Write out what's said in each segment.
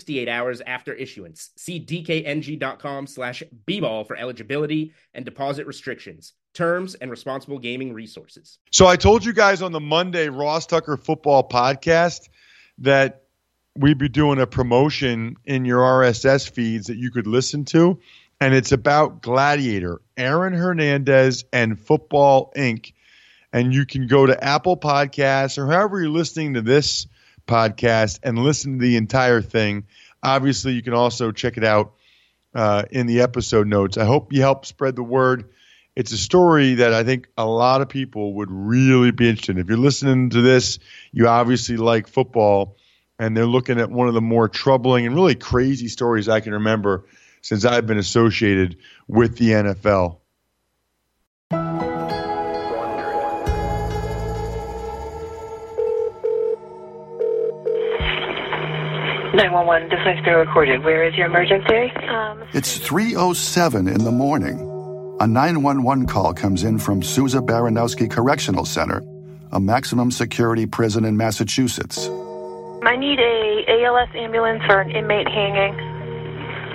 68 hours after issuance. See dkng.com slash bball for eligibility and deposit restrictions, terms, and responsible gaming resources. So I told you guys on the Monday Ross Tucker football podcast that we'd be doing a promotion in your RSS feeds that you could listen to. And it's about Gladiator, Aaron Hernandez, and Football Inc. And you can go to Apple Podcasts or however you're listening to this – podcast and listen to the entire thing. Obviously, you can also check it out uh, in the episode notes. I hope you help spread the word. It's a story that I think a lot of people would really be interested in. If you're listening to this, you obviously like football, and they're looking at one of the more troubling and really crazy stories I can remember since I've been associated with the NFL. 911, this is being recorded. Where is your emergency? Um, it's 3.07 in the morning. A 911 call comes in from Souza Baranowski Correctional Center, a maximum security prison in Massachusetts. I need a ALS ambulance for an inmate hanging.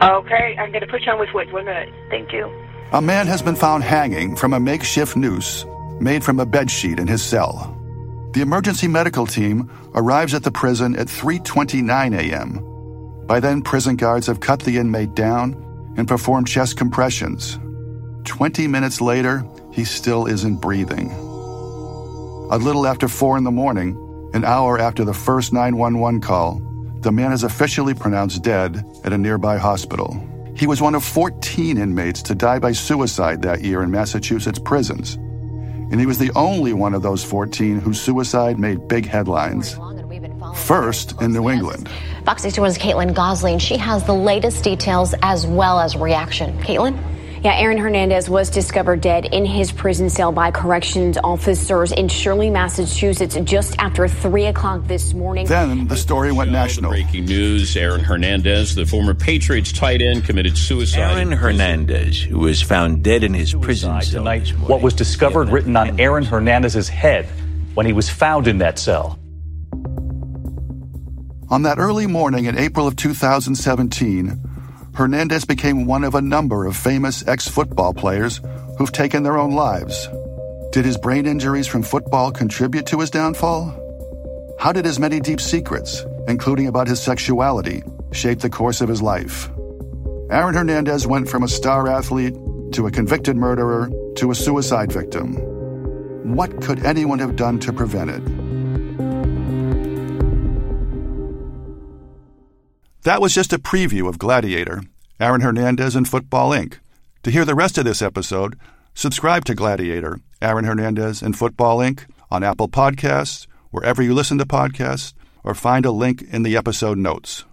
Okay, I'm going to put you on with Woods. One minute. Thank you. A man has been found hanging from a makeshift noose made from a bedsheet in his cell. The emergency medical team arrives at the prison at 3:29 a.m. By then, prison guards have cut the inmate down and performed chest compressions. 20 minutes later, he still isn't breathing. A little after 4 in the morning, an hour after the first 911 call, the man is officially pronounced dead at a nearby hospital. He was one of 14 inmates to die by suicide that year in Massachusetts prisons and he was the only one of those 14 whose suicide made big headlines. First in New England. Fox 61's Caitlin Gosling. She has the latest details as well as reaction. Caitlin? Yeah, Aaron Hernandez was discovered dead in his prison cell by corrections officers in Shirley, Massachusetts, just after 3 o'clock this morning. Then the story went national. Breaking news Aaron Hernandez, the former Patriots tight end, committed suicide. Aaron Hernandez, who was found dead in his prison cell. Tonight, what was discovered written on Aaron Hernandez's head when he was found in that cell. On that early morning in April of 2017, Hernandez became one of a number of famous ex football players who've taken their own lives. Did his brain injuries from football contribute to his downfall? How did his many deep secrets, including about his sexuality, shape the course of his life? Aaron Hernandez went from a star athlete to a convicted murderer to a suicide victim. What could anyone have done to prevent it? That was just a preview of Gladiator, Aaron Hernandez and Football Inc. To hear the rest of this episode, subscribe to Gladiator, Aaron Hernandez and Football Inc. on Apple Podcasts, wherever you listen to podcasts, or find a link in the episode notes.